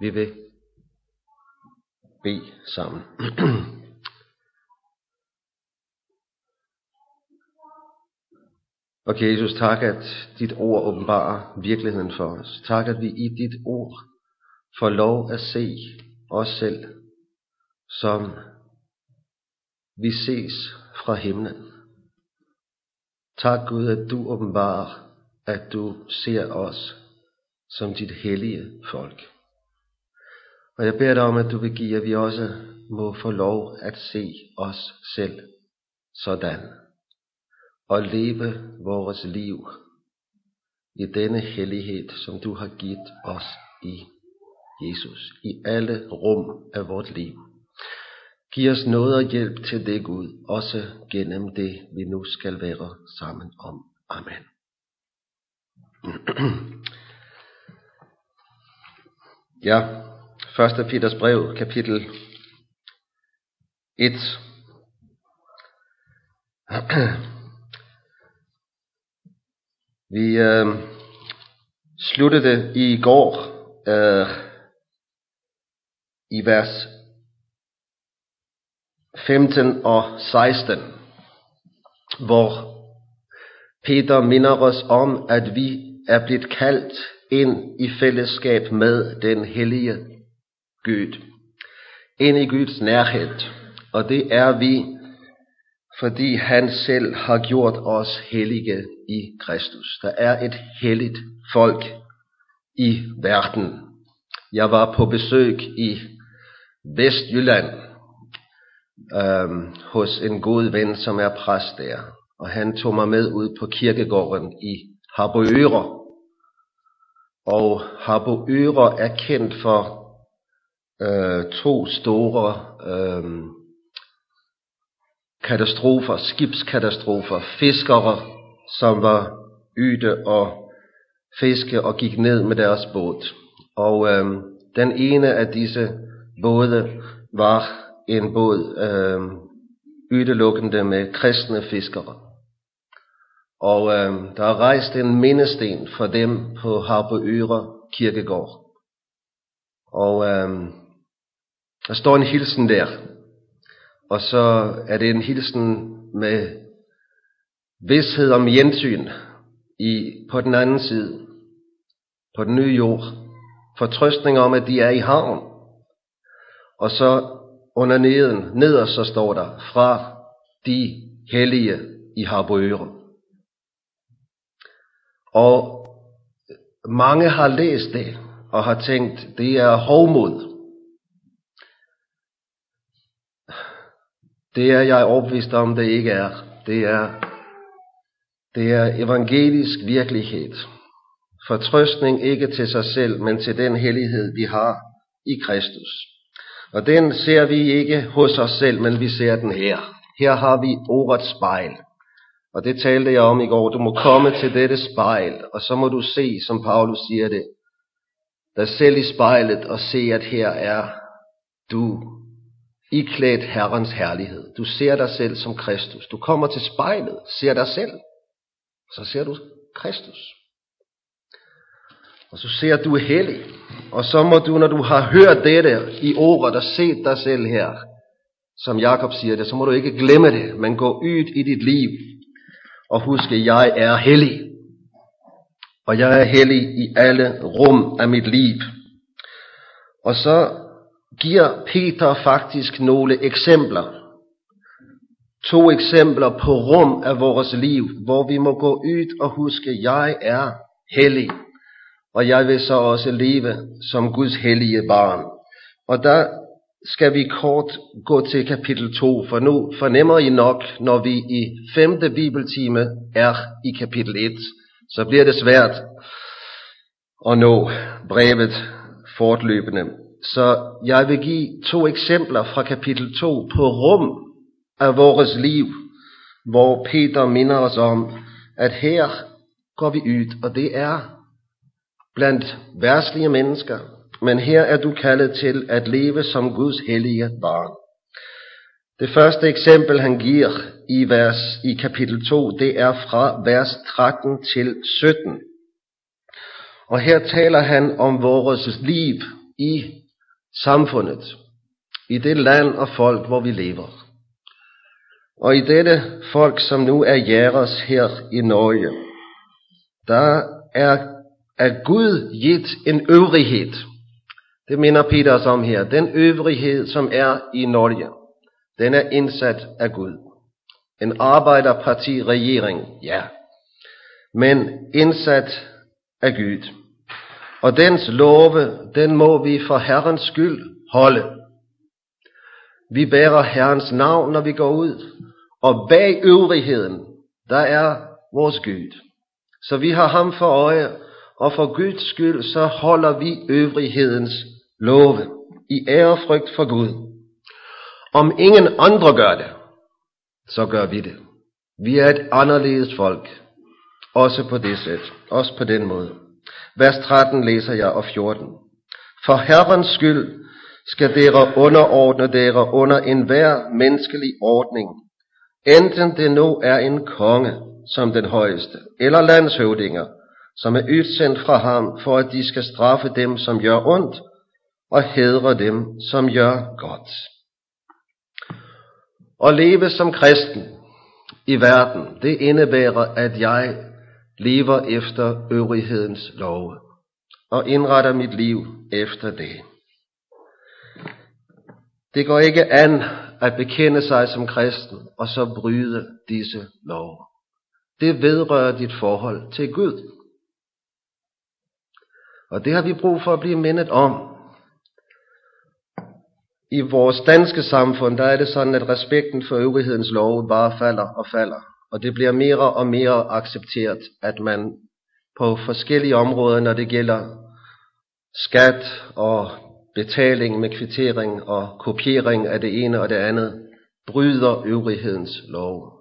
Vi vil bede sammen. Og Jesus, tak, at dit ord åbenbarer virkeligheden for os. Tak, at vi i dit ord får lov at se os selv, som vi ses fra himlen. Tak Gud, at du åbenbarer, at du ser os som dit hellige folk. Og jeg beder dig om, at du vil give, at vi også må få lov at se os selv sådan. Og leve vores liv i denne hellighed, som du har givet os i Jesus. I alle rum af vort liv. Giv os noget og hjælp til det, Gud, også gennem det, vi nu skal være sammen om. Amen. ja, 1. Peters brev, kapitel 1. Vi øh, sluttede i går øh, i vers 15 og 16, hvor Peter minder os om, at vi er blevet kaldt ind i fællesskab med den hellige Gud. Ind i Guds nærhed. Og det er vi, fordi han selv har gjort os hellige i Kristus. Der er et helligt folk i verden. Jeg var på besøg i Vestjylland øhm, hos en god ven, som er præst der. Og han tog mig med ud på kirkegården i Harboøre. Og Harboøre er kendt for øh, to store øh, katastrofer, skibskatastrofer, fiskere, som var yde og fiske og gik ned med deres båd. Og øh, den ene af disse både var en båd øh, ydelukkende med kristne fiskere. Og øh, der er rejst en mindesten for dem på Harboøre kirkegård. Og øh, der står en hilsen der. Og så er det en hilsen med vidshed om gensyn i, på den anden side, på den nye jord. Fortrøstning om, at de er i havn. Og så under neden, nederst så står der, fra de hellige i Harboøren. Og mange har læst det, og har tænkt, det er hovmod. Det er jeg overbevist om, det ikke er. Det er, det er evangelisk virkelighed. Fortrøstning ikke til sig selv, men til den hellighed, vi har i Kristus. Og den ser vi ikke hos os selv, men vi ser den her. Her har vi ordets spejl. Og det talte jeg om i går. Du må komme til dette spejl, og så må du se, som Paulus siger det, dig selv i spejlet og se, at her er du iklædt Herrens herlighed. Du ser dig selv som Kristus. Du kommer til spejlet, ser dig selv, så ser du Kristus. Og så ser du hellig. Og så må du, når du har hørt dette i ordet og set dig selv her, som Jakob siger det, så må du ikke glemme det, men gå ud i dit liv og huske, jeg er hellig. Og jeg er hellig i alle rum af mit liv. Og så giver Peter faktisk nogle eksempler. To eksempler på rum af vores liv, hvor vi må gå ud og huske, jeg er hellig og jeg vil så også leve som Guds hellige barn. Og der skal vi kort gå til kapitel 2, for nu fornemmer I nok, når vi i femte bibeltime er i kapitel 1, så bliver det svært at nå brevet fortløbende. Så jeg vil give to eksempler fra kapitel 2 på rum af vores liv, hvor Peter minder os om, at her går vi ud, og det er blandt værslige mennesker, men her er du kaldet til at leve som Guds hellige barn. Det første eksempel, han giver i, vers, i kapitel 2, det er fra vers 13 til 17. Og her taler han om vores liv i samfundet, i det land og folk, hvor vi lever. Og i dette folk, som nu er jeres her i Norge, der er, er Gud givet en øvrighed. Det minder Peter os om her. Den øvrighed, som er i Norge, den er indsat af Gud. En arbejderparti-regering, ja. Men indsat af Gud. Og dens love, den må vi for Herrens skyld holde. Vi bærer Herrens navn, når vi går ud. Og bag øvrigheden, der er vores Gud. Så vi har ham for øje, og for Guds skyld, så holder vi øvrighedens love i ærefrygt for Gud. Om ingen andre gør det, så gør vi det. Vi er et anderledes folk, også på det sæt, også på den måde. Vers 13 læser jeg og 14. For Herrens skyld skal dere underordne dere under enhver menneskelig ordning, enten det nu er en konge som den højeste, eller landshøvdinger, som er udsendt fra ham, for at de skal straffe dem, som gør ondt, og hedre dem, som gør godt. At leve som kristen i verden, det indebærer, at jeg lever efter øvrighedens love, og indretter mit liv efter det. Det går ikke an at bekende sig som kristen, og så bryde disse love. Det vedrører dit forhold til Gud. Og det har vi brug for at blive mindet om. I vores danske samfund, der er det sådan, at respekten for øvrighedens lov bare falder og falder. Og det bliver mere og mere accepteret, at man på forskellige områder, når det gælder skat og betaling med kvittering og kopiering af det ene og det andet, bryder øvrighedens lov.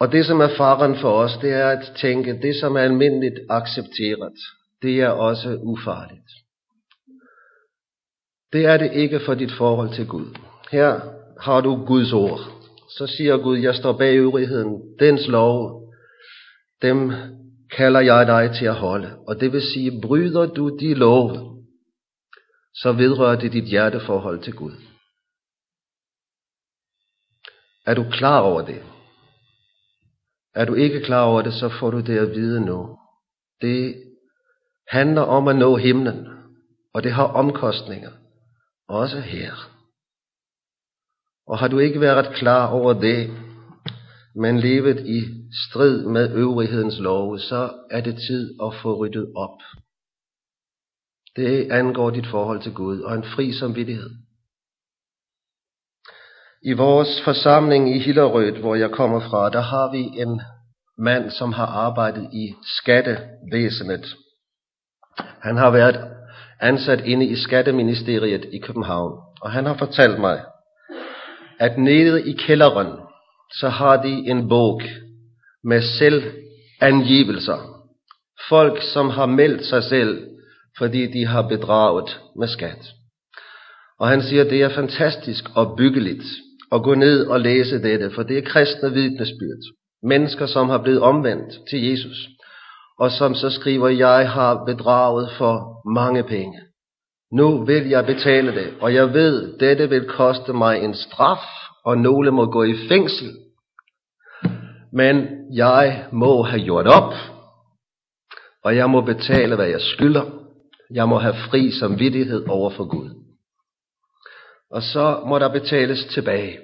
Og det, som er faren for os, det er at tænke, det, som er almindeligt accepteret, det er også ufarligt. Det er det ikke for dit forhold til Gud. Her har du Guds ord. Så siger Gud, jeg står bag øvrigheden. Dens lov, dem kalder jeg dig til at holde. Og det vil sige, bryder du de love, så vedrører det dit hjerteforhold til Gud. Er du klar over det? Er du ikke klar over det, så får du det at vide nu. Det handler om at nå himlen, og det har omkostninger, også her. Og har du ikke været klar over det, men levet i strid med øvrighedens love, så er det tid at få ryddet op. Det angår dit forhold til Gud og en fri samvittighed. I vores forsamling i Hillerød, hvor jeg kommer fra, der har vi en mand, som har arbejdet i skattevæsenet. Han har været ansat inde i Skatteministeriet i København, og han har fortalt mig, at nede i kælderen, så har de en bog med selvangivelser. Folk, som har meldt sig selv, fordi de har bedraget med skat. Og han siger, at det er fantastisk og byggeligt at gå ned og læse dette, for det er kristne vidnesbyrd. Mennesker, som har blevet omvendt til Jesus, og som så skriver, jeg har bedraget for mange penge. Nu vil jeg betale det, og jeg ved, dette vil koste mig en straf, og nogle må gå i fængsel. Men jeg må have gjort op, og jeg må betale, hvad jeg skylder. Jeg må have fri samvittighed over for Gud. Og så må der betales tilbage.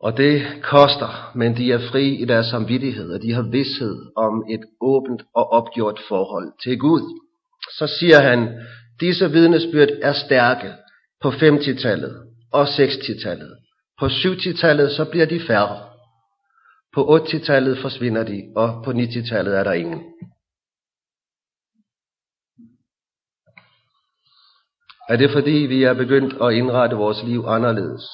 Og det koster, men de er fri i deres samvittighed, og de har vidshed om et åbent og opgjort forhold til Gud. Så siger han, disse vidnesbyrd er stærke på 50-tallet og 60-tallet. På 70-tallet så bliver de færre. På 80-tallet forsvinder de, og på 90-tallet er der ingen. Er det fordi, vi er begyndt at indrette vores liv anderledes?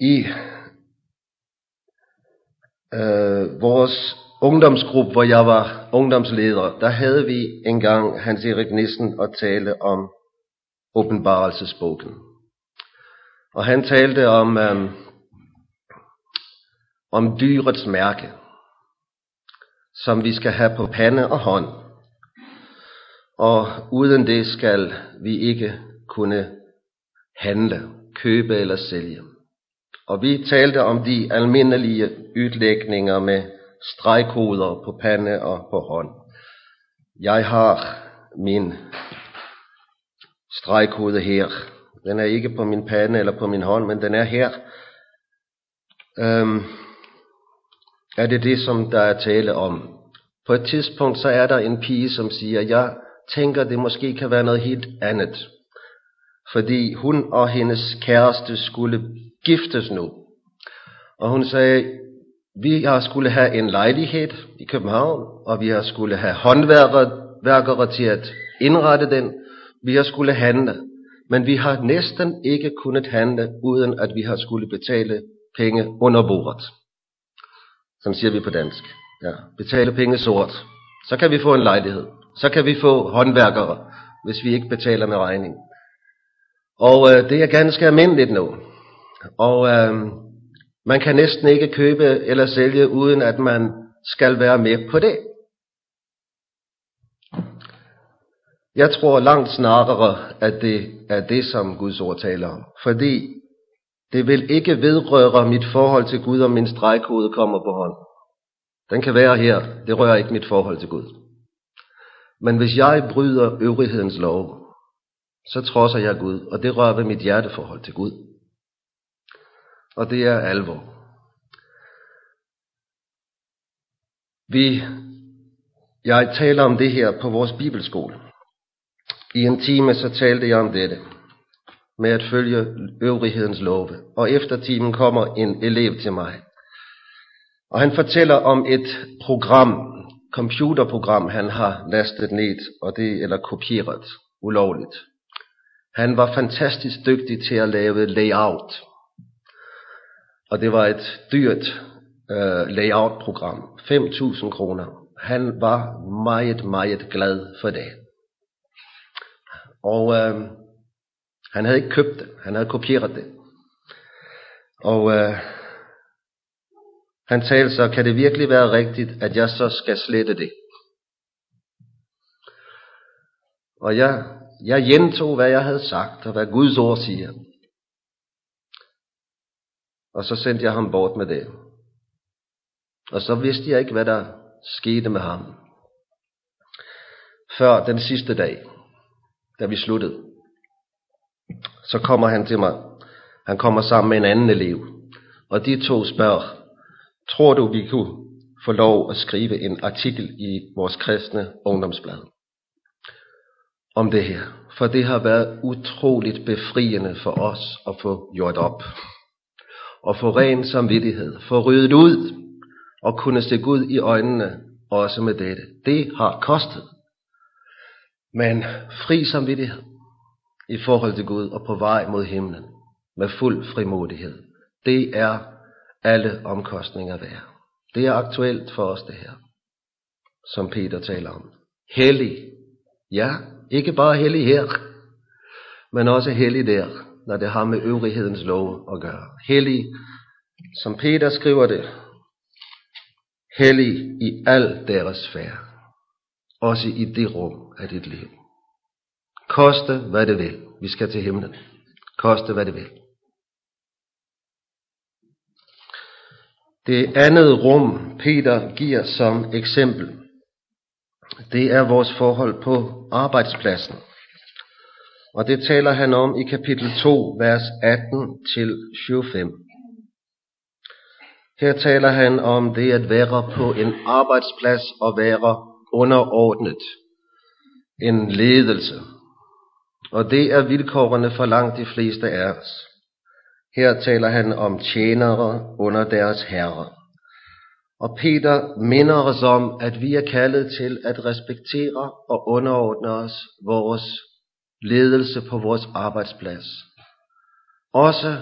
I øh, vores ungdomsgruppe, hvor jeg var ungdomsleder, der havde vi engang Hans Erik Nissen at tale om åbenbarelsesbogen. Og han talte om, øh, om dyrets mærke. som vi skal have på pande og hånd. Og uden det skal vi ikke kunne handle, købe eller sælge. Og vi talte om de almindelige udlægninger med stregkoder på pande og på hånd. Jeg har min stregkode her. Den er ikke på min pande eller på min hånd, men den er her. Øhm, er det det, som der er tale om? På et tidspunkt, så er der en pige, som siger, jeg tænker, det måske kan være noget helt andet. Fordi hun og hendes kæreste skulle giftes nu. Og hun sagde, vi har skulle have en lejlighed i København, og vi har skulle have håndværkere til at indrette den. Vi har skulle handle. Men vi har næsten ikke kunnet handle, uden at vi har skulle betale penge under bordet. Som siger vi på dansk. Ja, betale penge sort. Så kan vi få en lejlighed. Så kan vi få håndværkere, hvis vi ikke betaler med regning. Og øh, det er ganske almindeligt nu. Og øh, man kan næsten ikke købe eller sælge, uden at man skal være med på det. Jeg tror langt snarere, at det er det, som Guds ord taler om. Fordi det vil ikke vedrøre mit forhold til Gud, om min stregkode kommer på hånd. Den kan være her. Det rører ikke mit forhold til Gud. Men hvis jeg bryder øvrighedens lov, så trodser jeg Gud, og det rører ved mit hjerteforhold til Gud. Og det er alvor. Vi, jeg taler om det her på vores bibelskole. I en time så talte jeg om dette med at følge øvrighedens love. Og efter timen kommer en elev til mig. Og han fortæller om et program, computerprogram, han har lastet ned, og det, eller kopieret ulovligt. Han var fantastisk dygtig til at lave layout. Og det var et dyrt øh, layout-program. 5.000 kroner. Han var meget, meget glad for det. Og øh, han havde ikke købt det, han havde kopieret det. Og øh, han talte så, kan det virkelig være rigtigt, at jeg så skal slette det? Og jeg, jeg gentog, hvad jeg havde sagt, og hvad Guds ord siger. Og så sendte jeg ham bort med det. Og så vidste jeg ikke, hvad der skete med ham. Før den sidste dag, da vi sluttede, så kommer han til mig. Han kommer sammen med en anden elev. Og de to spørger, tror du, vi kunne få lov at skrive en artikel i vores kristne ungdomsblad om det her? For det har været utroligt befriende for os at få gjort op. Og få ren samvittighed. Få ryddet ud. Og kunne se Gud i øjnene også med dette. Det har kostet. Men fri samvittighed i forhold til Gud og på vej mod himlen med fuld frimodighed. Det er alle omkostninger værd. Det er aktuelt for os det her, som Peter taler om. Hellig. Ja, ikke bare hellig her, men også hellig der, når det har med øvrighedens lov at gøre. Hellig, som Peter skriver det, hellig i al deres færd. Også i det rum af dit liv. Koste hvad det vil. Vi skal til himlen. Koste hvad det vil. Det andet rum, Peter giver som eksempel, det er vores forhold på arbejdspladsen. Og det taler han om i kapitel 2, vers 18 til 25. Her taler han om det at være på en arbejdsplads og være underordnet. En ledelse. Og det er vilkårene for langt de fleste af os. Her taler han om tjenere under deres herre. Og Peter minder os om, at vi er kaldet til at respektere og underordne os vores ledelse på vores arbejdsplads. Også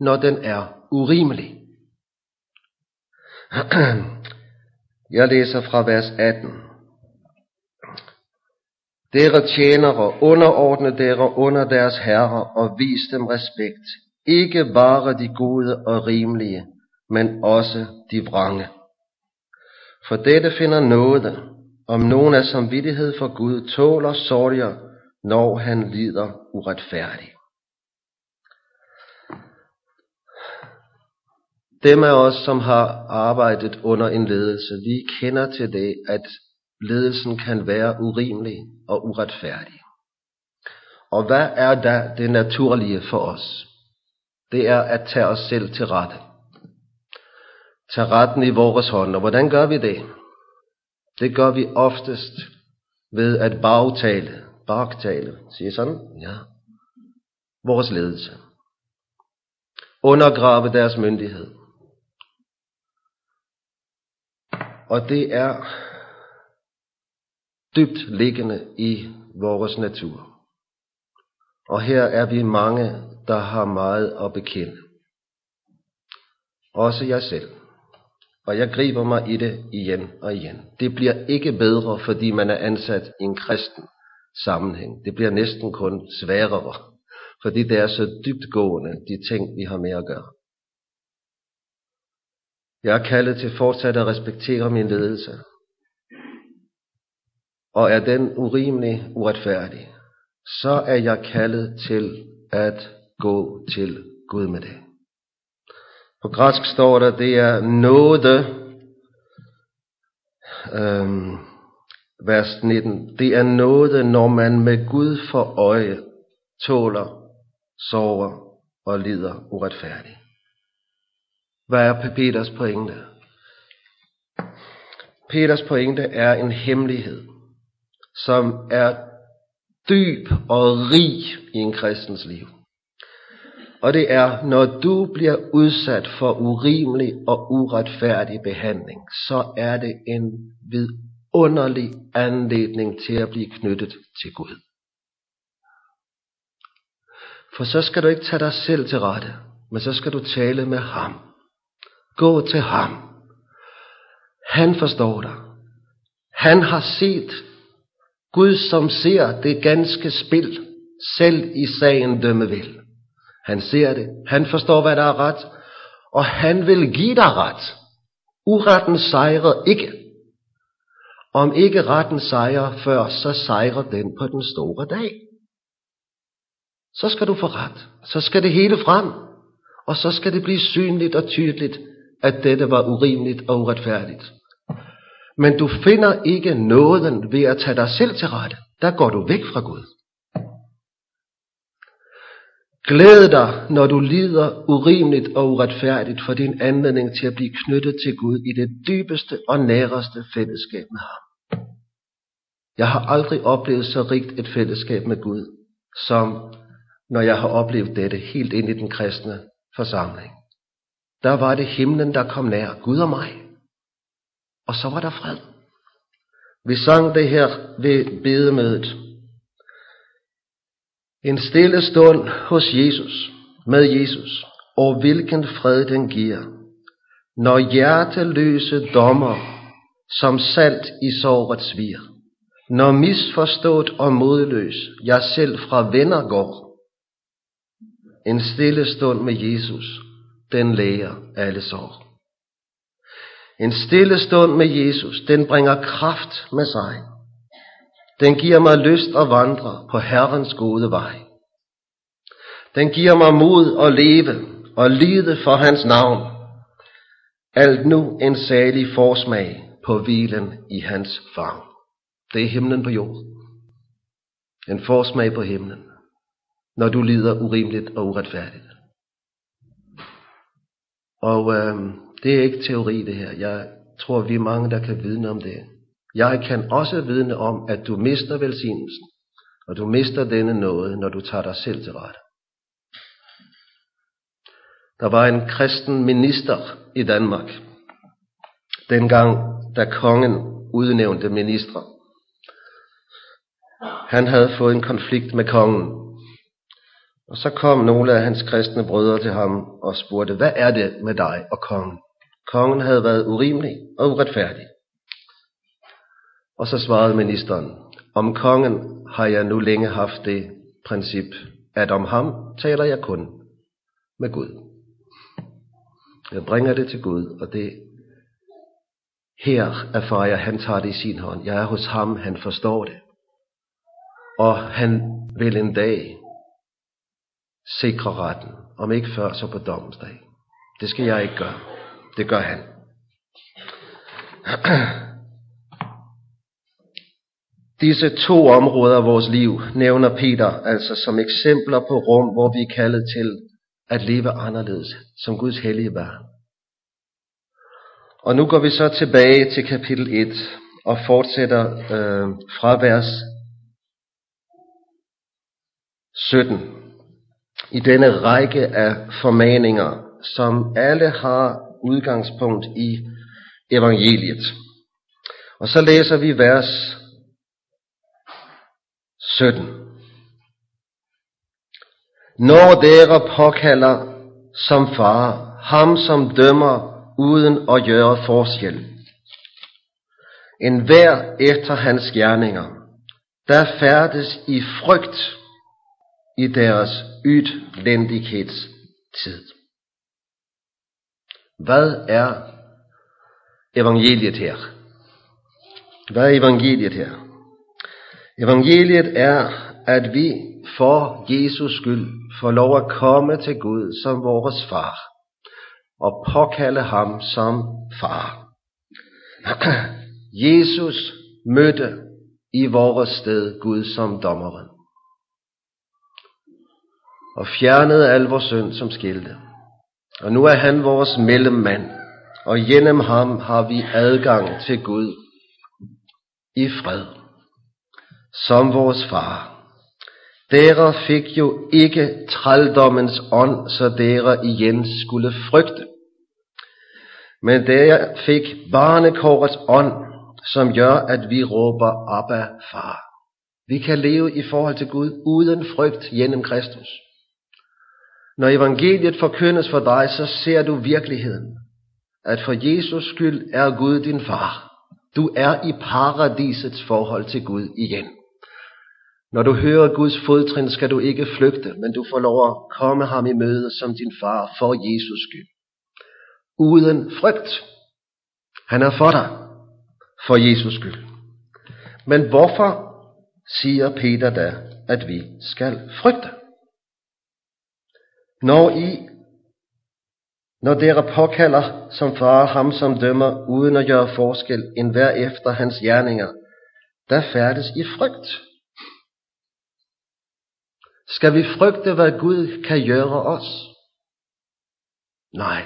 når den er urimelig. Jeg læser fra vers 18. Dere tjenere, underordne dere under deres herrer og vis dem respekt. Ikke bare de gode og rimelige, men også de vrange. For dette finder nåde, om nogen af samvittighed for Gud tåler sorger, når han lider uretfærdigt. Dem af os, som har arbejdet under en ledelse, vi kender til det, at ledelsen kan være urimelig og uretfærdig. Og hvad er da det naturlige for os? Det er at tage os selv til rette. Tage retten i vores hånd. Og hvordan gør vi det? Det gør vi oftest ved at bagtale, bagtale, siger sådan, ja, vores ledelse. Undergrave deres myndighed. Og det er dybt liggende i vores natur. Og her er vi mange, der har meget at bekende. Også jeg selv. Og jeg griber mig i det igen og igen. Det bliver ikke bedre, fordi man er ansat i en kristen sammenhæng. Det bliver næsten kun sværere, fordi det er så dybtgående, de ting, vi har med at gøre. Jeg er kaldet til fortsat at respektere min ledelse. Og er den urimelig uretfærdig, så er jeg kaldet til at gå til Gud med det. På græsk står der, det er nåde, øhm, vers 19. Det er nåde, når man med Gud for øje tåler, sover og lider uretfærdigt. Hvad er Peters pointe? Peters pointe er en hemmelighed, som er dyb og rig i en kristens liv. Og det er, når du bliver udsat for urimelig og uretfærdig behandling, så er det en vidunderlig underlig anledning til at blive knyttet til Gud. For så skal du ikke tage dig selv til rette, men så skal du tale med ham. Gå til ham. Han forstår dig. Han har set Gud, som ser det ganske spil, selv i sagen dømme vil. Han ser det. Han forstår, hvad der er ret. Og han vil give dig ret. Uretten sejrer ikke. Om ikke retten sejrer før, så sejrer den på den store dag. Så skal du få ret. Så skal det hele frem. Og så skal det blive synligt og tydeligt, at dette var urimeligt og uretfærdigt. Men du finder ikke nåden ved at tage dig selv til rette. Der går du væk fra Gud. Glæd dig, når du lider urimeligt og uretfærdigt, for din anledning til at blive knyttet til Gud i det dybeste og næreste fællesskab med ham. Jeg har aldrig oplevet så rigt et fællesskab med Gud, som når jeg har oplevet dette helt ind i den kristne forsamling. Der var det himlen, der kom nær, Gud og mig. Og så var der fred. Vi sang det her ved bedemødet. En stille stund hos Jesus, med Jesus, og hvilken fred den giver. Når hjerteløse dommer, som salt i såret svir. Når misforstået og modløs, jeg selv fra venner går. En stille stund med Jesus, den læger alle sår. En stille stund med Jesus, den bringer kraft med sig. Den giver mig lyst at vandre på Herrens gode vej. Den giver mig mod at leve og lide for hans navn. Alt nu en salig forsmag på hvilen i hans favn. Det er himlen på jorden. En forsmag på himlen, når du lider urimeligt og uretfærdigt. Og øh, det er ikke teori det her. Jeg tror, vi er mange, der kan vidne om det. Jeg kan også vidne om, at du mister velsignelsen, og du mister denne nåde, når du tager dig selv til rette. Der var en kristen minister i Danmark, dengang da kongen udnævnte ministre. Han havde fået en konflikt med kongen, og så kom nogle af hans kristne brødre til ham og spurgte, hvad er det med dig og kongen? Kongen havde været urimelig og uretfærdig. Og så svarede ministeren, om kongen har jeg nu længe haft det princip, at om ham taler jeg kun med Gud. Jeg bringer det til Gud, og det Her erfarer jeg, han tager det i sin hånd. Jeg er hos ham, han forstår det. Og han vil en dag sikre retten. Om ikke før, så på dommens dag. Det skal jeg ikke gøre. Det gør han. Disse to områder af vores liv nævner Peter altså som eksempler på rum, hvor vi er kaldet til at leve anderledes som Guds hellige barn. Og nu går vi så tilbage til kapitel 1 og fortsætter øh, fra vers 17 i denne række af formaninger, som alle har udgangspunkt i evangeliet. Og så læser vi vers 17. Når dere påkalder som far, ham som dømmer uden at gøre forskel. En hver efter hans gerninger, der færdes i frygt i deres ytlændighedstid. Hvad er evangeliet her? Hvad er evangeliet her? Evangeliet er, at vi for Jesus skyld får lov at komme til Gud som vores far og påkalde ham som far. Jesus mødte i vores sted Gud som dommeren og fjernede al vores synd som skilte. Og nu er han vores mellemmand, og gennem ham har vi adgang til Gud i fred, som vores far. Dere fik jo ikke trældommens ånd, så dere igen skulle frygte. Men dere fik barnekårets ånd, som gør, at vi råber Abba, far. Vi kan leve i forhold til Gud uden frygt gennem Kristus. Når evangeliet forkyndes for dig, så ser du virkeligheden. At for Jesus skyld er Gud din far. Du er i paradisets forhold til Gud igen. Når du hører Guds fodtrin, skal du ikke flygte, men du får lov at komme ham i møde som din far for Jesus skyld. Uden frygt. Han er for dig for Jesus skyld. Men hvorfor siger Peter da, at vi skal frygte? Når I, når dere påkalder som far ham som dømmer, uden at gøre forskel, en hver efter hans gerninger, der færdes i frygt. Skal vi frygte, hvad Gud kan gøre os? Nej.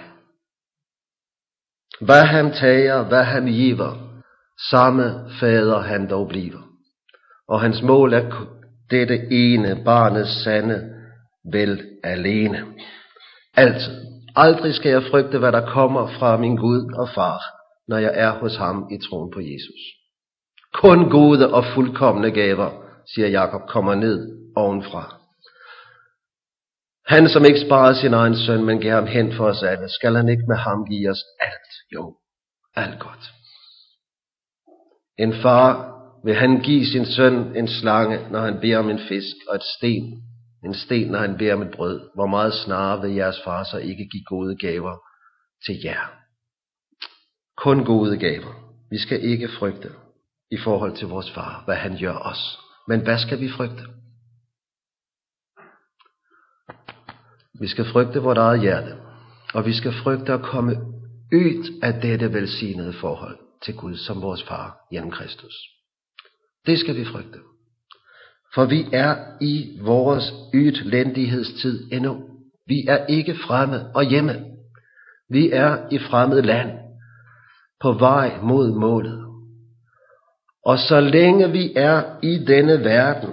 Hvad han tager, hvad han giver, samme fader han dog bliver. Og hans mål er dette ene barnets sande vel alene. Altid. Aldrig skal jeg frygte, hvad der kommer fra min Gud og far, når jeg er hos ham i troen på Jesus. Kun gode og fuldkommende gaver, siger Jakob, kommer ned ovenfra. Han, som ikke sparede sin egen søn, men gav ham hen for os alle, skal han ikke med ham give os alt? Jo, alt godt. En far vil han give sin søn en slange, når han beder om en fisk og et sten, en sten, når han beder om et brød. Hvor meget snarere vil jeres far så ikke give gode gaver til jer? Kun gode gaver. Vi skal ikke frygte i forhold til vores far, hvad han gør os. Men hvad skal vi frygte? Vi skal frygte vores eget hjerte, og vi skal frygte at komme ud af dette velsignede forhold til Gud som vores far gennem Kristus. Det skal vi frygte. For vi er i vores ytlændighedstid endnu. Vi er ikke fremme og hjemme. Vi er i fremmed land, på vej mod målet. Og så længe vi er i denne verden,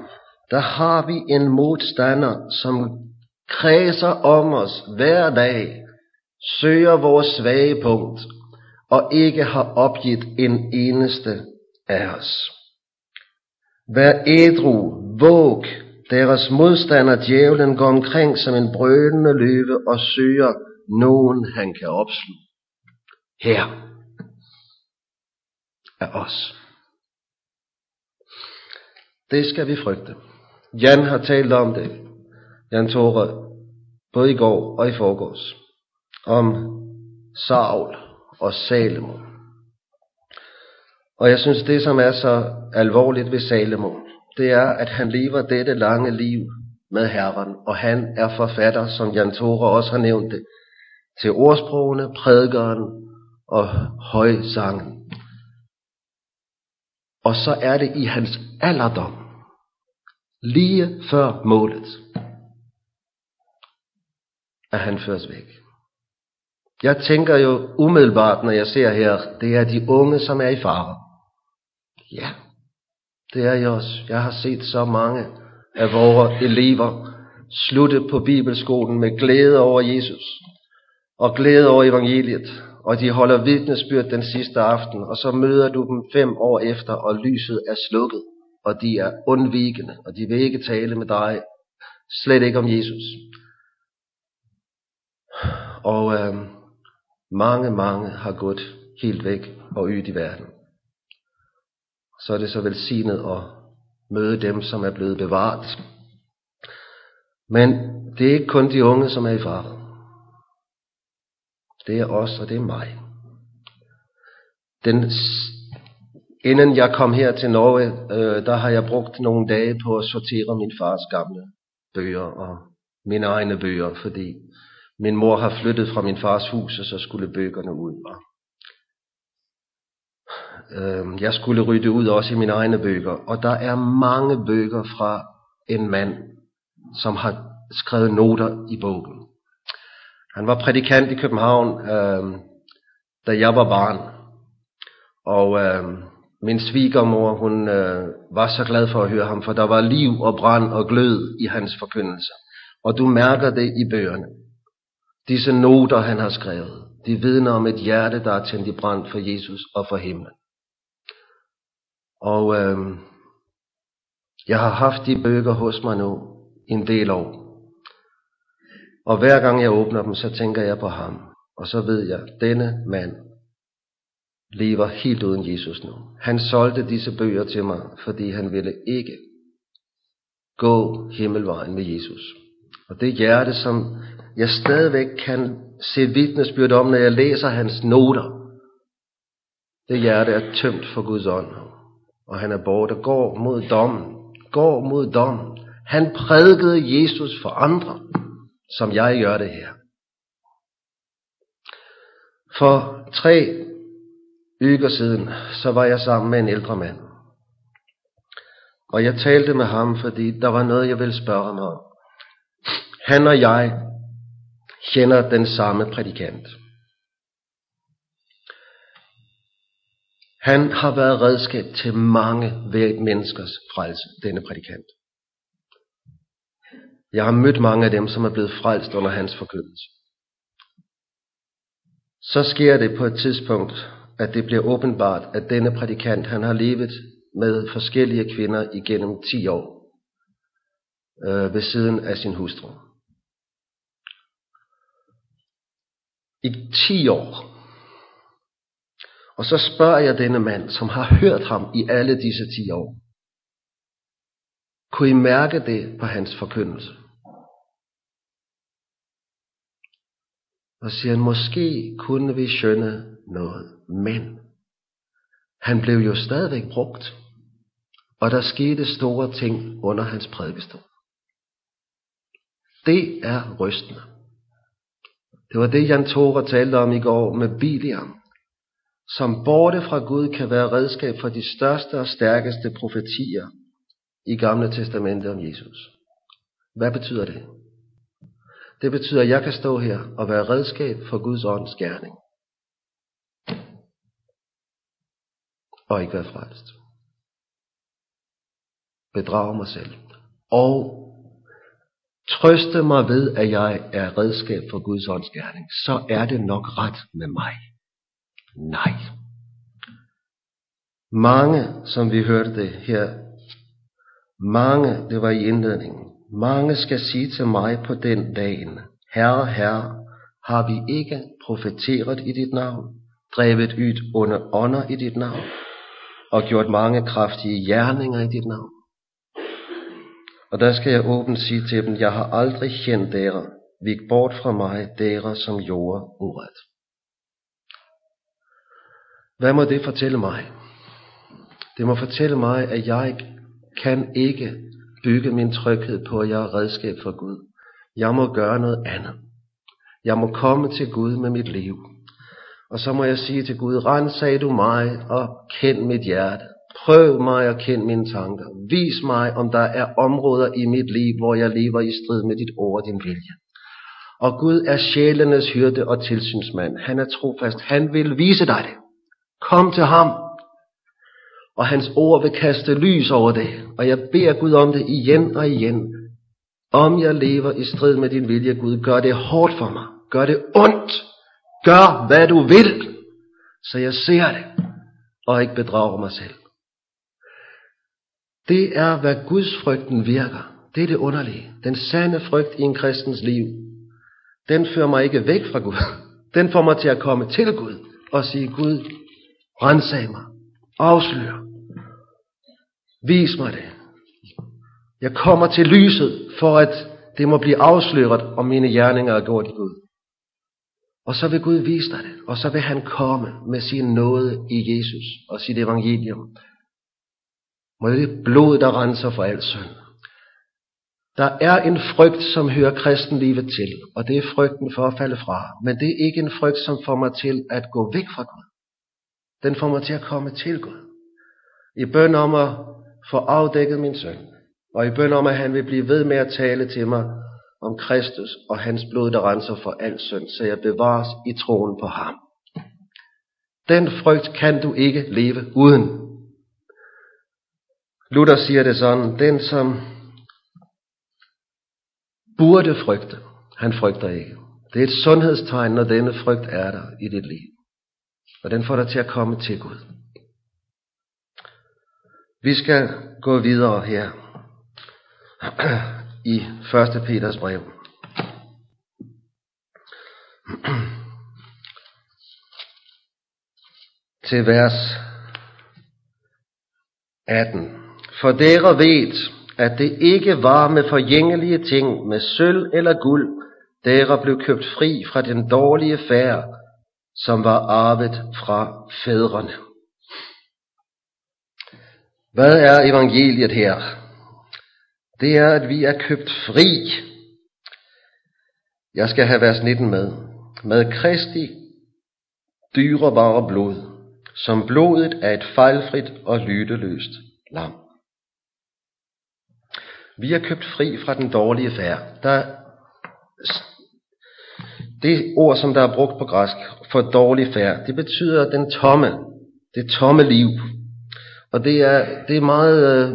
der har vi en modstander, som kredser om os hver dag, søger vores svage punkt, og ikke har opgivet en eneste af os. Vær ædru, våg, deres modstander djævlen går omkring som en brølende løve og søger nogen han kan opsluge. Her er os. Det skal vi frygte. Jan har talt om det. Jan Tore, både i går og i forgårs. Om Saul og Salomo. Og jeg synes, det som er så alvorligt ved Salomo, det er, at han lever dette lange liv med Herren, og han er forfatter, som Jan Tore også har nævnt det, til ordsprogene, prædikeren og højsangen. Og så er det i hans alderdom, lige før målet, at han føres væk. Jeg tænker jo umiddelbart, når jeg ser her, det er de unge, som er i fare. Ja, det er jeg også. Jeg har set så mange af vores elever slutte på bibelskolen med glæde over Jesus og glæde over evangeliet, og de holder vidnesbyrd den sidste aften, og så møder du dem fem år efter, og lyset er slukket, og de er undvigende, og de vil ikke tale med dig, slet ikke om Jesus. Og øh, mange, mange har gået helt væk og ud i verden. Så er det så velsignet at møde dem, som er blevet bevaret. Men det er ikke kun de unge, som er i fare. Det er os, og det er mig. Den, inden jeg kom her til Norge, øh, der har jeg brugt nogle dage på at sortere min fars gamle bøger og mine egne bøger, fordi min mor har flyttet fra min fars hus, og så skulle bøgerne ud. Og øhm, jeg skulle rydde ud også i mine egne bøger, og der er mange bøger fra en mand, som har skrevet noter i bogen. Han var prædikant i København, øh, da jeg var barn. Og øh, min svigermor, hun øh, var så glad for at høre ham, for der var liv og brand og glød i hans forkyndelse. Og du mærker det i bøgerne. Disse noter, han har skrevet, de vidner om et hjerte, der er tændt i brand for Jesus og for himlen. Og øh, jeg har haft de bøger hos mig nu en del år. Og hver gang jeg åbner dem, så tænker jeg på ham. Og så ved jeg, at denne mand lever helt uden Jesus nu. Han solgte disse bøger til mig, fordi han ville ikke gå himmelvejen med Jesus. Og det hjerte, som jeg stadigvæk kan se vidnesbyrd om, når jeg læser hans noter, det hjerte er tømt for Guds ånd. Og han er borte, går mod dommen. Går mod dommen. Han prædikede Jesus for andre som jeg gør det her. For tre uger siden, så var jeg sammen med en ældre mand. Og jeg talte med ham, fordi der var noget, jeg ville spørge ham om. Han og jeg kender den samme prædikant. Han har været redskab til mange menneskers frelse, denne prædikant. Jeg har mødt mange af dem, som er blevet frelst under hans forkyndelse. Så sker det på et tidspunkt, at det bliver åbenbart, at denne prædikant, han har levet med forskellige kvinder igennem 10 år øh, ved siden af sin hustru. I 10 år. Og så spørger jeg denne mand, som har hørt ham i alle disse 10 år. Kunne I mærke det på hans forkyndelse? Og siger han, måske kunne vi skønne noget, men han blev jo stadigvæk brugt, og der skete store ting under hans prædikestol. Det er rystende. Det var det, Jan Tore talte om i går med Biliam, som borte fra Gud kan være redskab for de største og stærkeste profetier i Gamle Testamentet om Jesus. Hvad betyder det? Det betyder, at jeg kan stå her og være redskab for Guds ånds gerning. Og ikke være frelst. Bedrage mig selv. Og trøste mig ved, at jeg er redskab for Guds åndsgerning. Så er det nok ret med mig. Nej. Mange, som vi hørte det her, mange, det var i indledningen, mange skal sige til mig på den dagen, Herre, Herre, har vi ikke profeteret i dit navn, drevet ud under ånder i dit navn, og gjort mange kraftige gerninger i dit navn? Og der skal jeg åbent sige til dem, jeg har aldrig kendt dere, vik bort fra mig, dere som gjorde uret. Hvad må det fortælle mig? Det må fortælle mig, at jeg kan ikke bygge min tryghed på, at jeg er redskab for Gud. Jeg må gøre noget andet. Jeg må komme til Gud med mit liv. Og så må jeg sige til Gud, rensag du mig og kend mit hjerte. Prøv mig at kend mine tanker. Vis mig, om der er områder i mit liv, hvor jeg lever i strid med dit ord og din vilje. Og Gud er sjælenes hyrde og tilsynsmand. Han er trofast. Han vil vise dig det. Kom til ham. Og hans ord vil kaste lys over det. Og jeg beder Gud om det igen og igen. Om jeg lever i strid med din vilje, Gud, gør det hårdt for mig. Gør det ondt. Gør, hvad du vil, så jeg ser det, og ikke bedrager mig selv. Det er, hvad Guds frygten virker. Det er det underlige. Den sande frygt i en kristens liv, den fører mig ikke væk fra Gud. Den får mig til at komme til Gud og sige, Gud, rensag mig, afslør, vis mig det. Jeg kommer til lyset, for at det må blive afsløret, om mine gerninger er gjort i Gud. Og så vil Gud vise dig det, og så vil han komme med sin nåde i Jesus og sit evangelium. Må det blod, der renser for al synd. Der er en frygt, som hører kristenlivet til, og det er frygten for at falde fra. Men det er ikke en frygt, som får mig til at gå væk fra Gud. Den får mig til at komme til Gud. I bøn om at få afdækket min søn, og i bøn om, at han vil blive ved med at tale til mig om Kristus og hans blod, der renser for al synd, så jeg bevares i troen på ham. Den frygt kan du ikke leve uden. Luther siger det sådan, den som burde frygte, han frygter ikke. Det er et sundhedstegn, når denne frygt er der i dit liv. Og den får dig til at komme til Gud. Vi skal gå videre her i 1. Peters brev. Til vers 18. For dere ved, at det ikke var med forgængelige ting, med sølv eller guld, dere blev købt fri fra den dårlige færd, som var arvet fra fædrene. Hvad er evangeliet her? Det er, at vi er købt fri. Jeg skal have vers 19 med. Med Kristi dyrebare blod, som blodet af et fejlfrit og lydeløst lam. Vi er købt fri fra den dårlige færd. Der det ord, som der er brugt på græsk for dårlig færd, det betyder den tomme, det tomme liv. Og det er, det er meget øh,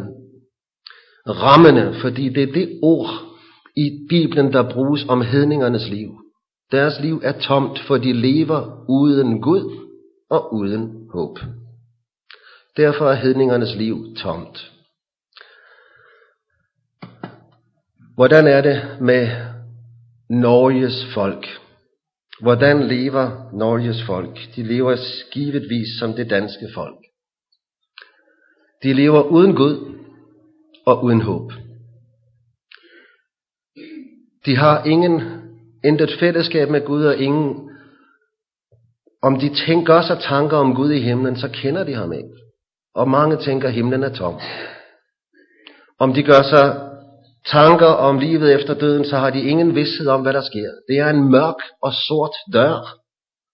rammende, fordi det er det ord i Bibelen, der bruges om hedningernes liv. Deres liv er tomt, for de lever uden Gud og uden håb. Derfor er hedningernes liv tomt. Hvordan er det med Norges folk? Hvordan lever Norges folk? De lever skivetvis som det danske folk. De lever uden Gud og uden håb. De har ingen, intet fællesskab med Gud og ingen, om de tænker sig tanker om Gud i himlen, så kender de ham ikke. Og mange tænker, at himlen er tom. Om de gør sig tanker om livet efter døden, så har de ingen vidsthed om, hvad der sker. Det er en mørk og sort dør,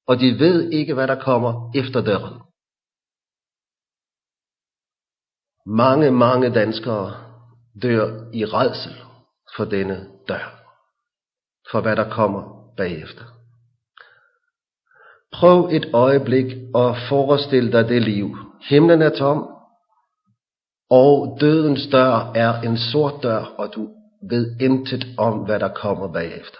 og de ved ikke, hvad der kommer efter døren. Mange, mange danskere dør i redsel for denne dør, for hvad der kommer bagefter. Prøv et øjeblik at forestille dig det liv. Himlen er tom, og dødens dør er en sort dør, og du ved intet om, hvad der kommer bagefter.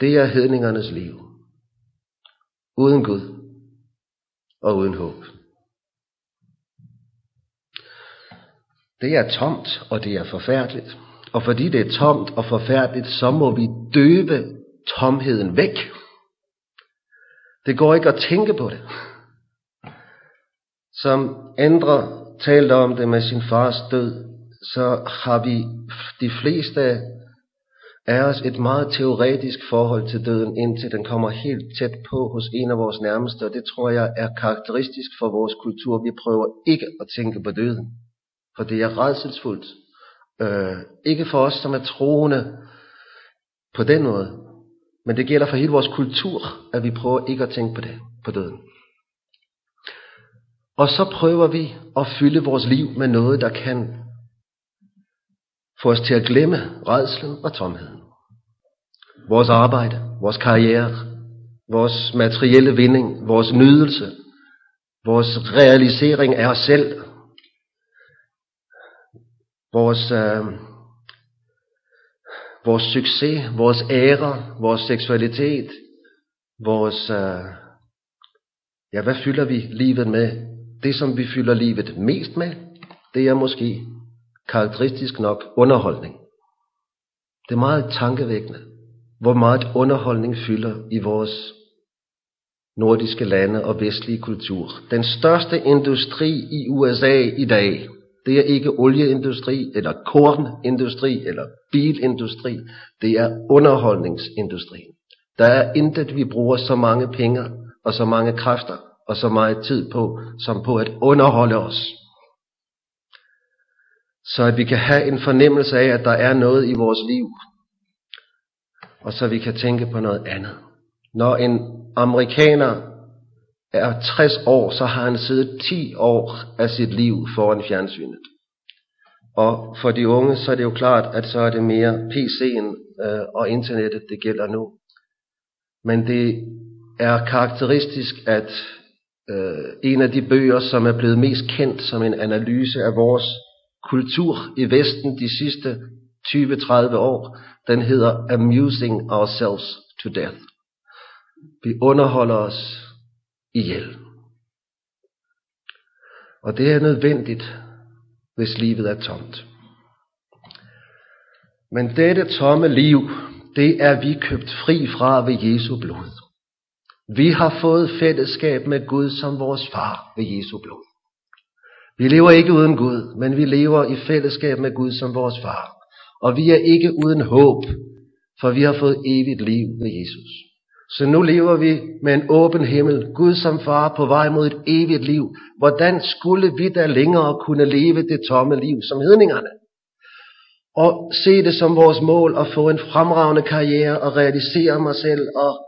Det er hedningernes liv. Uden Gud og uden håb. Det er tomt, og det er forfærdeligt. Og fordi det er tomt og forfærdeligt, så må vi døbe tomheden væk. Det går ikke at tænke på det som Andre talte om det med sin fars død, så har vi de fleste af os et meget teoretisk forhold til døden, indtil den kommer helt tæt på hos en af vores nærmeste, og det tror jeg er karakteristisk for vores kultur. Vi prøver ikke at tænke på døden, for det er redselsfuldt. Øh, ikke for os, som er troende på den måde, men det gælder for hele vores kultur, at vi prøver ikke at tænke på det, på døden. Og så prøver vi at fylde vores liv med noget, der kan få os til at glemme redslen og tomheden. Vores arbejde, vores karriere, vores materielle vinding, vores nydelse, vores realisering af os selv, vores, øh, vores succes, vores ære, vores seksualitet, vores, øh, ja, hvad fylder vi livet med? Det, som vi fylder livet mest med, det er måske karakteristisk nok underholdning. Det er meget tankevækkende, hvor meget underholdning fylder i vores nordiske lande og vestlige kultur. Den største industri i USA i dag, det er ikke olieindustri, eller kornindustri, eller bilindustri. Det er underholdningsindustrien. Der er intet, vi bruger så mange penge og så mange kræfter og så meget tid på, som på at underholde os. Så at vi kan have en fornemmelse af, at der er noget i vores liv, og så vi kan tænke på noget andet. Når en amerikaner er 60 år, så har han siddet 10 år af sit liv foran fjernsynet. Og for de unge, så er det jo klart, at så er det mere PC'en øh, og internettet, det gælder nu. Men det er karakteristisk, at øh, en af de bøger, som er blevet mest kendt som en analyse af vores kultur i Vesten de sidste 20-30 år, den hedder Amusing Ourselves to Death. Vi underholder os ihjel. Og det er nødvendigt, hvis livet er tomt. Men dette tomme liv, det er vi købt fri fra ved Jesu blod. Vi har fået fællesskab med Gud som vores far ved Jesu blod. Vi lever ikke uden Gud, men vi lever i fællesskab med Gud som vores far. Og vi er ikke uden håb, for vi har fået evigt liv ved Jesus. Så nu lever vi med en åben himmel, Gud som far på vej mod et evigt liv. Hvordan skulle vi da længere kunne leve det tomme liv som hedningerne? Og se det som vores mål at få en fremragende karriere og realisere mig selv og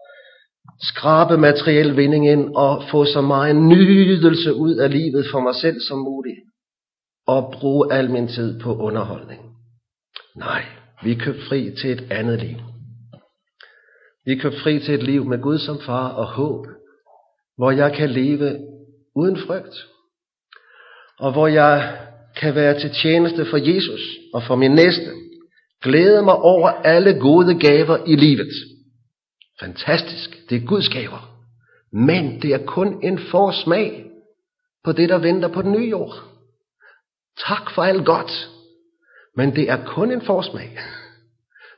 skrabe materiel vinding ind og få så meget nydelse ud af livet for mig selv som muligt. Og bruge al min tid på underholdning. Nej, vi er købt fri til et andet liv. Vi er købt fri til et liv med Gud som far og håb, hvor jeg kan leve uden frygt, og hvor jeg kan være til tjeneste for Jesus og for min næste. Glæde mig over alle gode gaver i livet. Fantastisk, det er Guds gaver. Men det er kun en forsmag på det, der venter på den nye jord. Tak for alt godt, men det er kun en forsmag.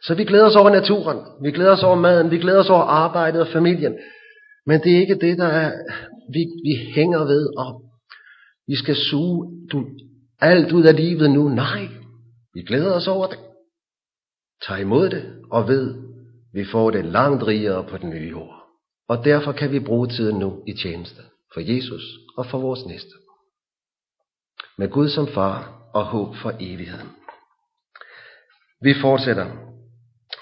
Så vi glæder os over naturen, vi glæder os over maden, vi glæder os over arbejdet og familien. Men det er ikke det, der er, vi, vi hænger ved, og vi skal suge du, alt ud af livet nu. Nej, vi glæder os over det. Tag imod det, og ved, vi får det langt rigere på den nye jord. Og derfor kan vi bruge tiden nu i tjeneste for Jesus og for vores næste. Med Gud som far og håb for evigheden. Vi fortsætter.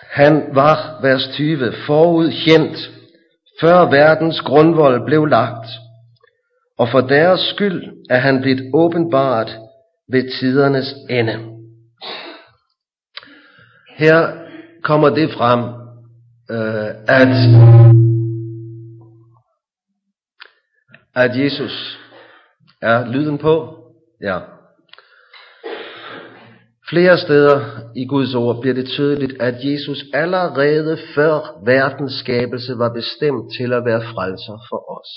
Han var, vers 20, forudkendt, før verdens grundvold blev lagt, og for deres skyld er han blevet åbenbart ved tidernes ende. Her kommer det frem, Øh, at, at Jesus er lyden på, ja, Flere steder i Guds ord bliver det tydeligt, at Jesus allerede før verdens skabelse var bestemt til at være frelser for os.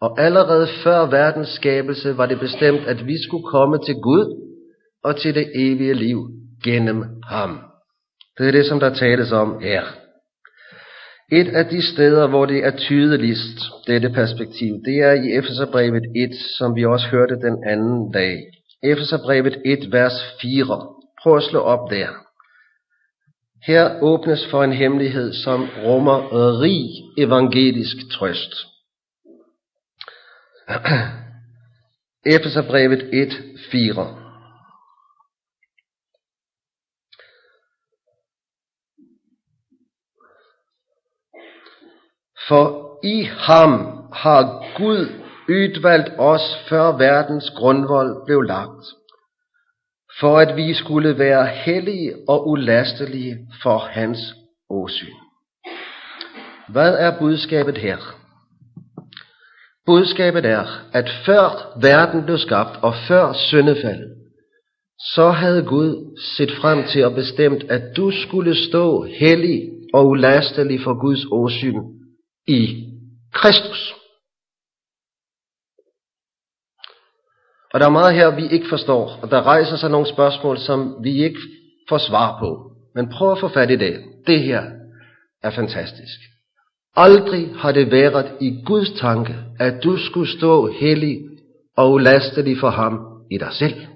Og allerede før verdens skabelse var det bestemt, at vi skulle komme til Gud og til det evige liv gennem ham. Det er det, som der tales om her. Et af de steder, hvor det er tydeligst, dette perspektiv, det er i Efeserbrevet 1, som vi også hørte den anden dag. Efeserbrevet 1, vers 4. Prøv at slå op der. Her åbnes for en hemmelighed, som rummer rig evangelisk trøst. Efeserbrevet 1, 4. For i ham har Gud udvalgt os, før verdens grundvold blev lagt, for at vi skulle være hellige og ulastelige for hans åsyn. Hvad er budskabet her? Budskabet er, at før verden blev skabt og før syndefaldet, så havde Gud set frem til at bestemt, at du skulle stå hellig og ulastelig for Guds åsyn i Kristus. Og der er meget her, vi ikke forstår, og der rejser sig nogle spørgsmål, som vi ikke får svar på. Men prøv at få fat i det. Det her er fantastisk. Aldrig har det været i Guds tanke, at du skulle stå hellig og ulastelig for ham i dig selv.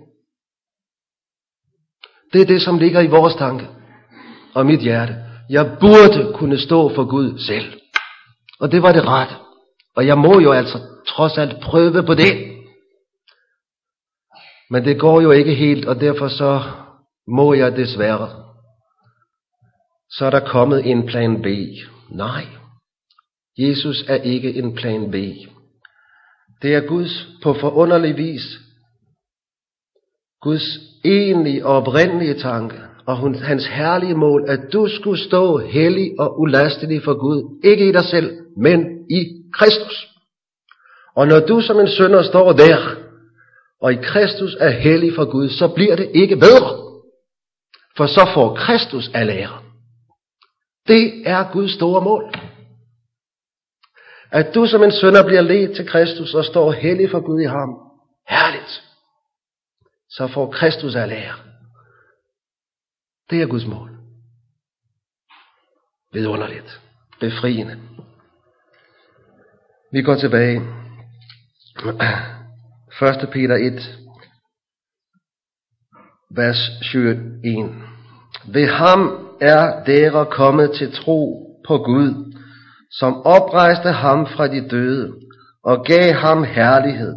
Det er det, som ligger i vores tanke og mit hjerte. Jeg burde kunne stå for Gud selv. Og det var det rette. Og jeg må jo altså trods alt prøve på det. Men det går jo ikke helt, og derfor så må jeg desværre. Så er der kommet en plan B. Nej, Jesus er ikke en plan B. Det er Guds på forunderlig vis. Guds egentlige og oprindelige tanke og hans herlige mål, at du skulle stå hellig og ulastelig for Gud, ikke i dig selv, men i Kristus. Og når du som en sønder står der, og i Kristus er hellig for Gud, så bliver det ikke bedre. For så får Kristus al ære. Det er Guds store mål. At du som en sønder bliver ledt til Kristus og står hellig for Gud i ham. Herligt. Så får Kristus al ære. Det er Guds mål. Vidunderligt. Befriende. Vi går tilbage. 1. Peter 1, vers 21. Ved ham er dere kommet til tro på Gud, som oprejste ham fra de døde og gav ham herlighed.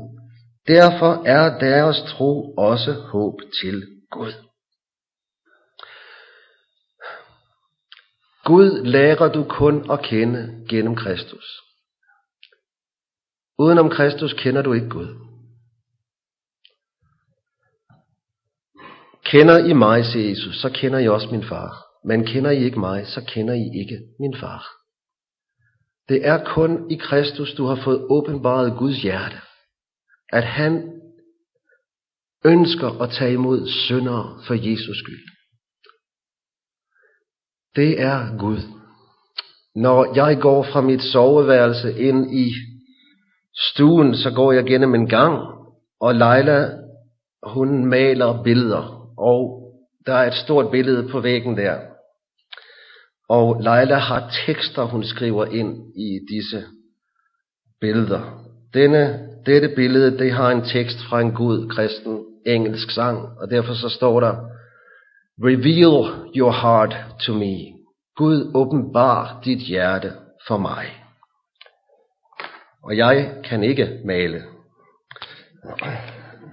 Derfor er deres tro også håb til Gud. Gud lærer du kun at kende gennem Kristus. Udenom Kristus kender du ikke Gud. Kender I mig, siger Jesus, så kender I også min far. Men kender I ikke mig, så kender I ikke min far. Det er kun i Kristus, du har fået åbenbaret Guds hjerte. At han ønsker at tage imod syndere for Jesus skyld. Det er Gud. Når jeg går fra mit soveværelse ind i stuen, så går jeg gennem en gang, og Leila, hun maler billeder, og der er et stort billede på væggen der. Og Leila har tekster, hun skriver ind i disse billeder. Denne, dette billede, det har en tekst fra en god kristen engelsk sang, og derfor så står der, Reveal your heart to me. Gud åbenbar dit hjerte for mig. Og jeg kan ikke male.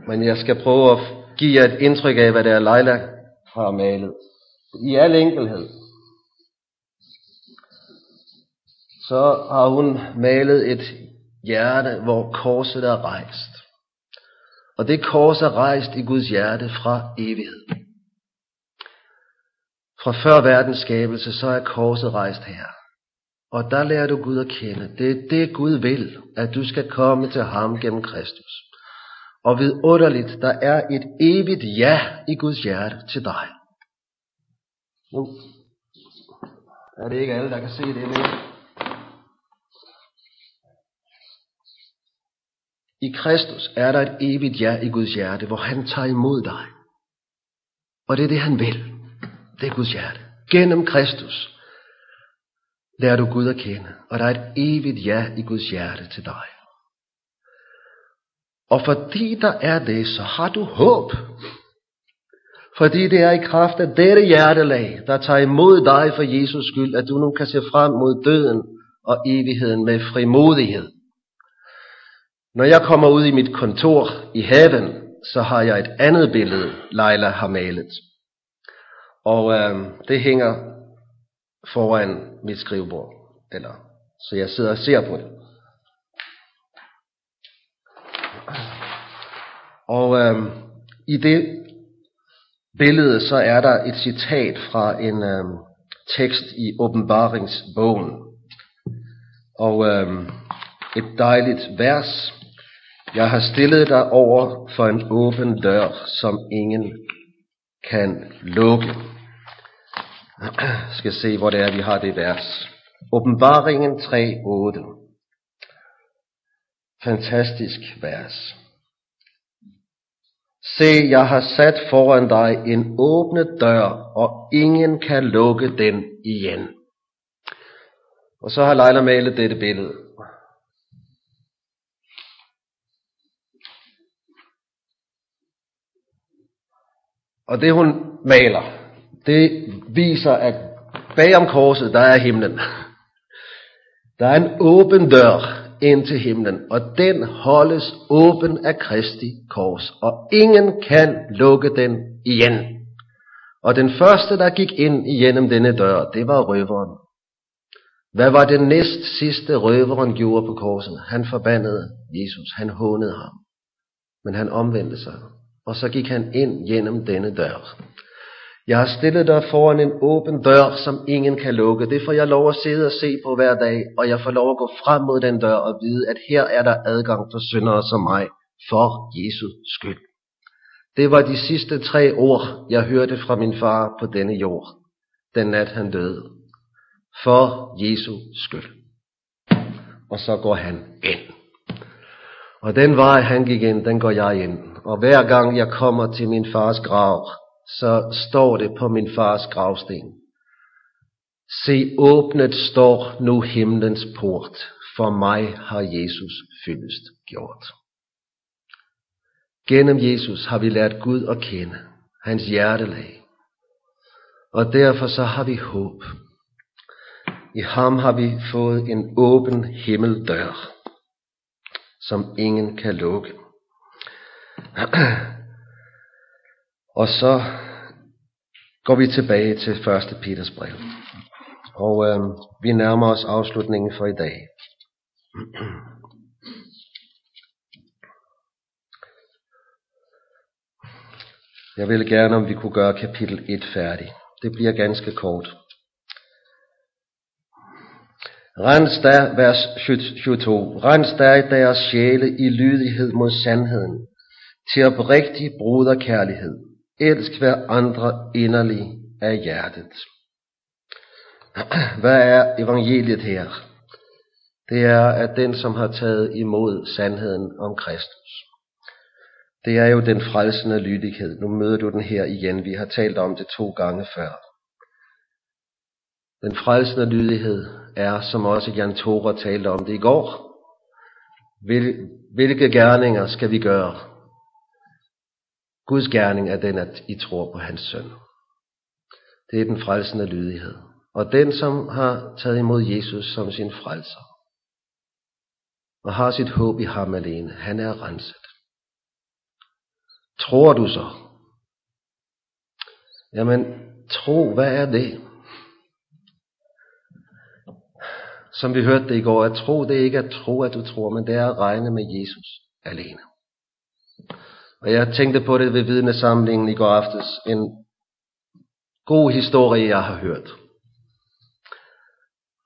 Men jeg skal prøve at give jer et indtryk af, hvad det er, Leila har malet. I al enkelhed. Så har hun malet et hjerte, hvor korset er rejst. Og det kors er rejst i Guds hjerte fra evighed. Fra før verdens skabelse, så er korset rejst her. Og der lærer du Gud at kende. Det er det Gud vil, at du skal komme til ham gennem Kristus. Og vidunderligt, der er et evigt ja i Guds hjerte til dig. Nu er det ikke alle, der kan se det nu. I Kristus er der et evigt ja i Guds hjerte, hvor han tager imod dig. Og det er det, han vil. Det er Guds hjerte. Gennem Kristus lærer du Gud at kende, og der er et evigt ja i Guds hjerte til dig. Og fordi der er det, så har du håb. Fordi det er i kraft af dette hjertelag, der tager imod dig for Jesus skyld, at du nu kan se frem mod døden og evigheden med frimodighed. Når jeg kommer ud i mit kontor i haven, så har jeg et andet billede, Leila har malet. Og øh, det hænger foran mit skrivebord. Eller, så jeg sidder og ser på det. Og øh, i det billede, så er der et citat fra en øh, tekst i åbenbaringsbogen. Og øh, et dejligt vers. Jeg har stillet dig over for en åben dør, som ingen kan lukke. Skal se, hvor det er, vi har det vers. Åbenbaringen 3.8. Fantastisk vers. Se, jeg har sat foran dig en åbne dør, og ingen kan lukke den igen. Og så har Leila malet dette billede. Og det hun maler, det viser, at bagom korset, der er himlen. Der er en åben dør, ind til himlen, og den holdes åben af Kristi kors, og ingen kan lukke den igen. Og den første, der gik ind igennem denne dør, det var røveren. Hvad var det næst sidste røveren gjorde på korset? Han forbandede Jesus, han hånede ham. Men han omvendte sig, og så gik han ind gennem denne dør. Jeg har stillet dig foran en åben dør, som ingen kan lukke. Det får jeg lov at sidde og se på hver dag, og jeg får lov at gå frem mod den dør og vide, at her er der adgang for syndere som mig, for Jesu skyld. Det var de sidste tre ord, jeg hørte fra min far på denne jord, den nat han døde. For Jesu skyld. Og så går han ind. Og den vej han gik ind, den går jeg ind. Og hver gang jeg kommer til min fars grav, så står det på min fars gravsten. Se, åbnet står nu himlens port, for mig har Jesus fyldest gjort. Gennem Jesus har vi lært Gud at kende, hans hjertelag. Og derfor så har vi håb. I ham har vi fået en åben himmeldør, som ingen kan lukke. Og så går vi tilbage til 1. Peters brev. Og øh, vi nærmer os afslutningen for i dag. Jeg vil gerne, om vi kunne gøre kapitel 1 færdig. Det bliver ganske kort. Rens der, vers 22, rens der i deres sjæle i lydighed mod sandheden, til oprigtig bruderkærlighed, Elsk hver andre inderlig af hjertet. Hvad er evangeliet her? Det er, at den, som har taget imod sandheden om Kristus, det er jo den frelsende lydighed. Nu møder du den her igen. Vi har talt om det to gange før. Den frelsende lydighed er, som også Jan Tore talte om det i går, hvilke gerninger skal vi gøre? Guds gerning er den, at I tror på hans søn. Det er den frelsende lydighed. Og den, som har taget imod Jesus som sin frelser, og har sit håb i ham alene, han er renset. Tror du så? Jamen, tro, hvad er det? Som vi hørte det i går, at tro, det er ikke at tro, at du tror, men det er at regne med Jesus alene. Og jeg tænkte på det ved vidnesamlingen i går aftes. En god historie, jeg har hørt.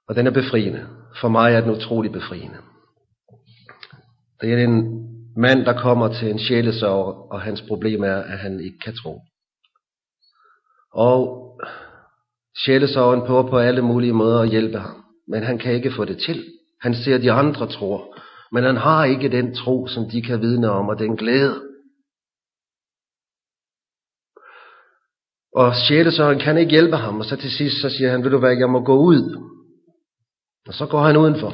Og den er befriende. For mig er den utrolig befriende. Det er en mand, der kommer til en sjælesorg, og hans problem er, at han ikke kan tro. Og sjælesorgen på på alle mulige måder at hjælpe ham. Men han kan ikke få det til. Han ser, at de andre tror. Men han har ikke den tro, som de kan vidne om, og den glæde. Og sjælesøren kan ikke hjælpe ham, og så til sidst så siger han, vil du hvad, jeg må gå ud. Og så går han udenfor,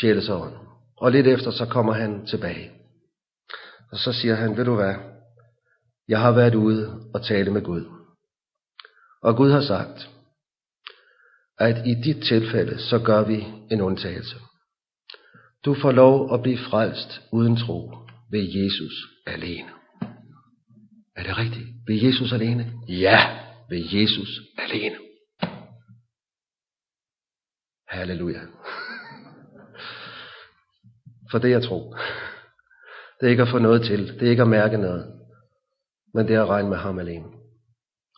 sjælesøren. Og lidt efter så kommer han tilbage. Og så siger han, ved du hvad, Jeg har været ude og tale med Gud. Og Gud har sagt, at i dit tilfælde, så gør vi en undtagelse. Du får lov at blive frelst uden tro ved Jesus alene. Er det rigtigt? Ved Jesus alene? Ja, ved Jesus alene. Halleluja. For det er tro. Det er ikke at få noget til. Det er ikke at mærke noget. Men det er at regne med ham alene.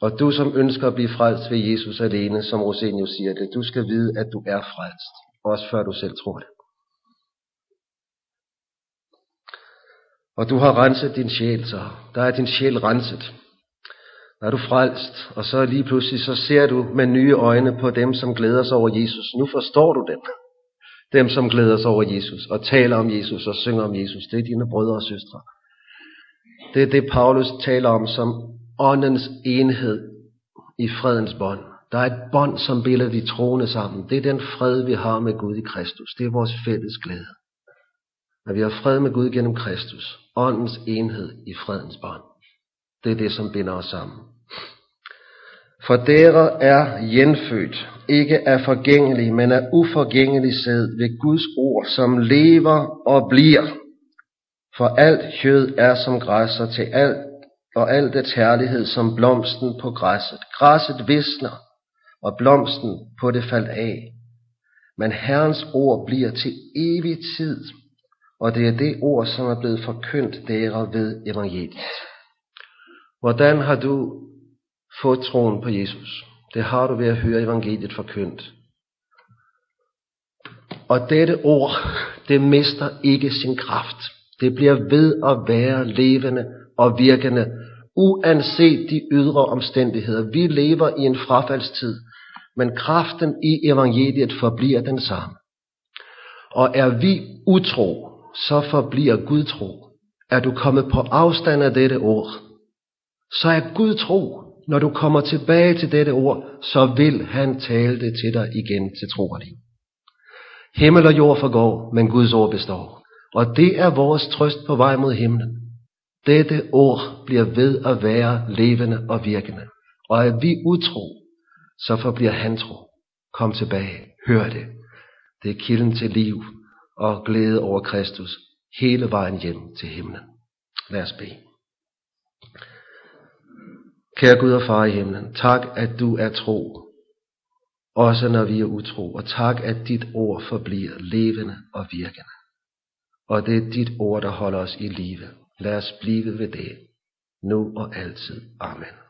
Og du som ønsker at blive frelst ved Jesus alene, som Rosenius siger det, du skal vide, at du er frelst. Også før du selv tror det. Og du har renset din sjæl, så der er din sjæl renset. Der er du frelst, og så lige pludselig så ser du med nye øjne på dem, som glæder sig over Jesus. Nu forstår du dem. Dem, som glæder sig over Jesus, og taler om Jesus, og synger om Jesus. Det er dine brødre og søstre. Det er det, Paulus taler om som åndens enhed i fredens bånd. Der er et bånd, som binder de troende sammen. Det er den fred, vi har med Gud i Kristus. Det er vores fælles glæde. At vi har fred med Gud gennem Kristus. Åndens enhed i fredens bånd. Det er det, som binder os sammen. For dere er genfødt, ikke af forgængelig, men af uforgængelig sæd ved Guds ord, som lever og bliver. For alt kød er som græsser til alt, og alt dets herlighed som blomsten på græsset. Græsset visner, og blomsten på det faldt af. Men Herrens ord bliver til evig tid, og det er det ord, som er blevet forkyndt dere ved evangeliet. Hvordan har du fået troen på Jesus? Det har du ved at høre evangeliet forkyndt. Og dette ord, det mister ikke sin kraft. Det bliver ved at være levende og virkende, uanset de ydre omstændigheder. Vi lever i en frafaldstid, men kraften i evangeliet forbliver den samme. Og er vi utro, så forbliver Gud tro. Er du kommet på afstand af dette ord, så er Gud tro. Når du kommer tilbage til dette ord, så vil han tale det til dig igen til tro og liv. Himmel og jord forgår, men Guds ord består. Og det er vores trøst på vej mod himlen. Dette ord bliver ved at være levende og virkende. Og er vi utro, så forbliver han tro. Kom tilbage, hør det. Det er kilden til liv og glæde over Kristus hele vejen hjem til himlen. Lad os bede. Kære Gud og Far i himlen, tak at du er tro, også når vi er utro, og tak at dit ord forbliver levende og virkende. Og det er dit ord, der holder os i live. Lad os blive ved det, nu og altid. Amen.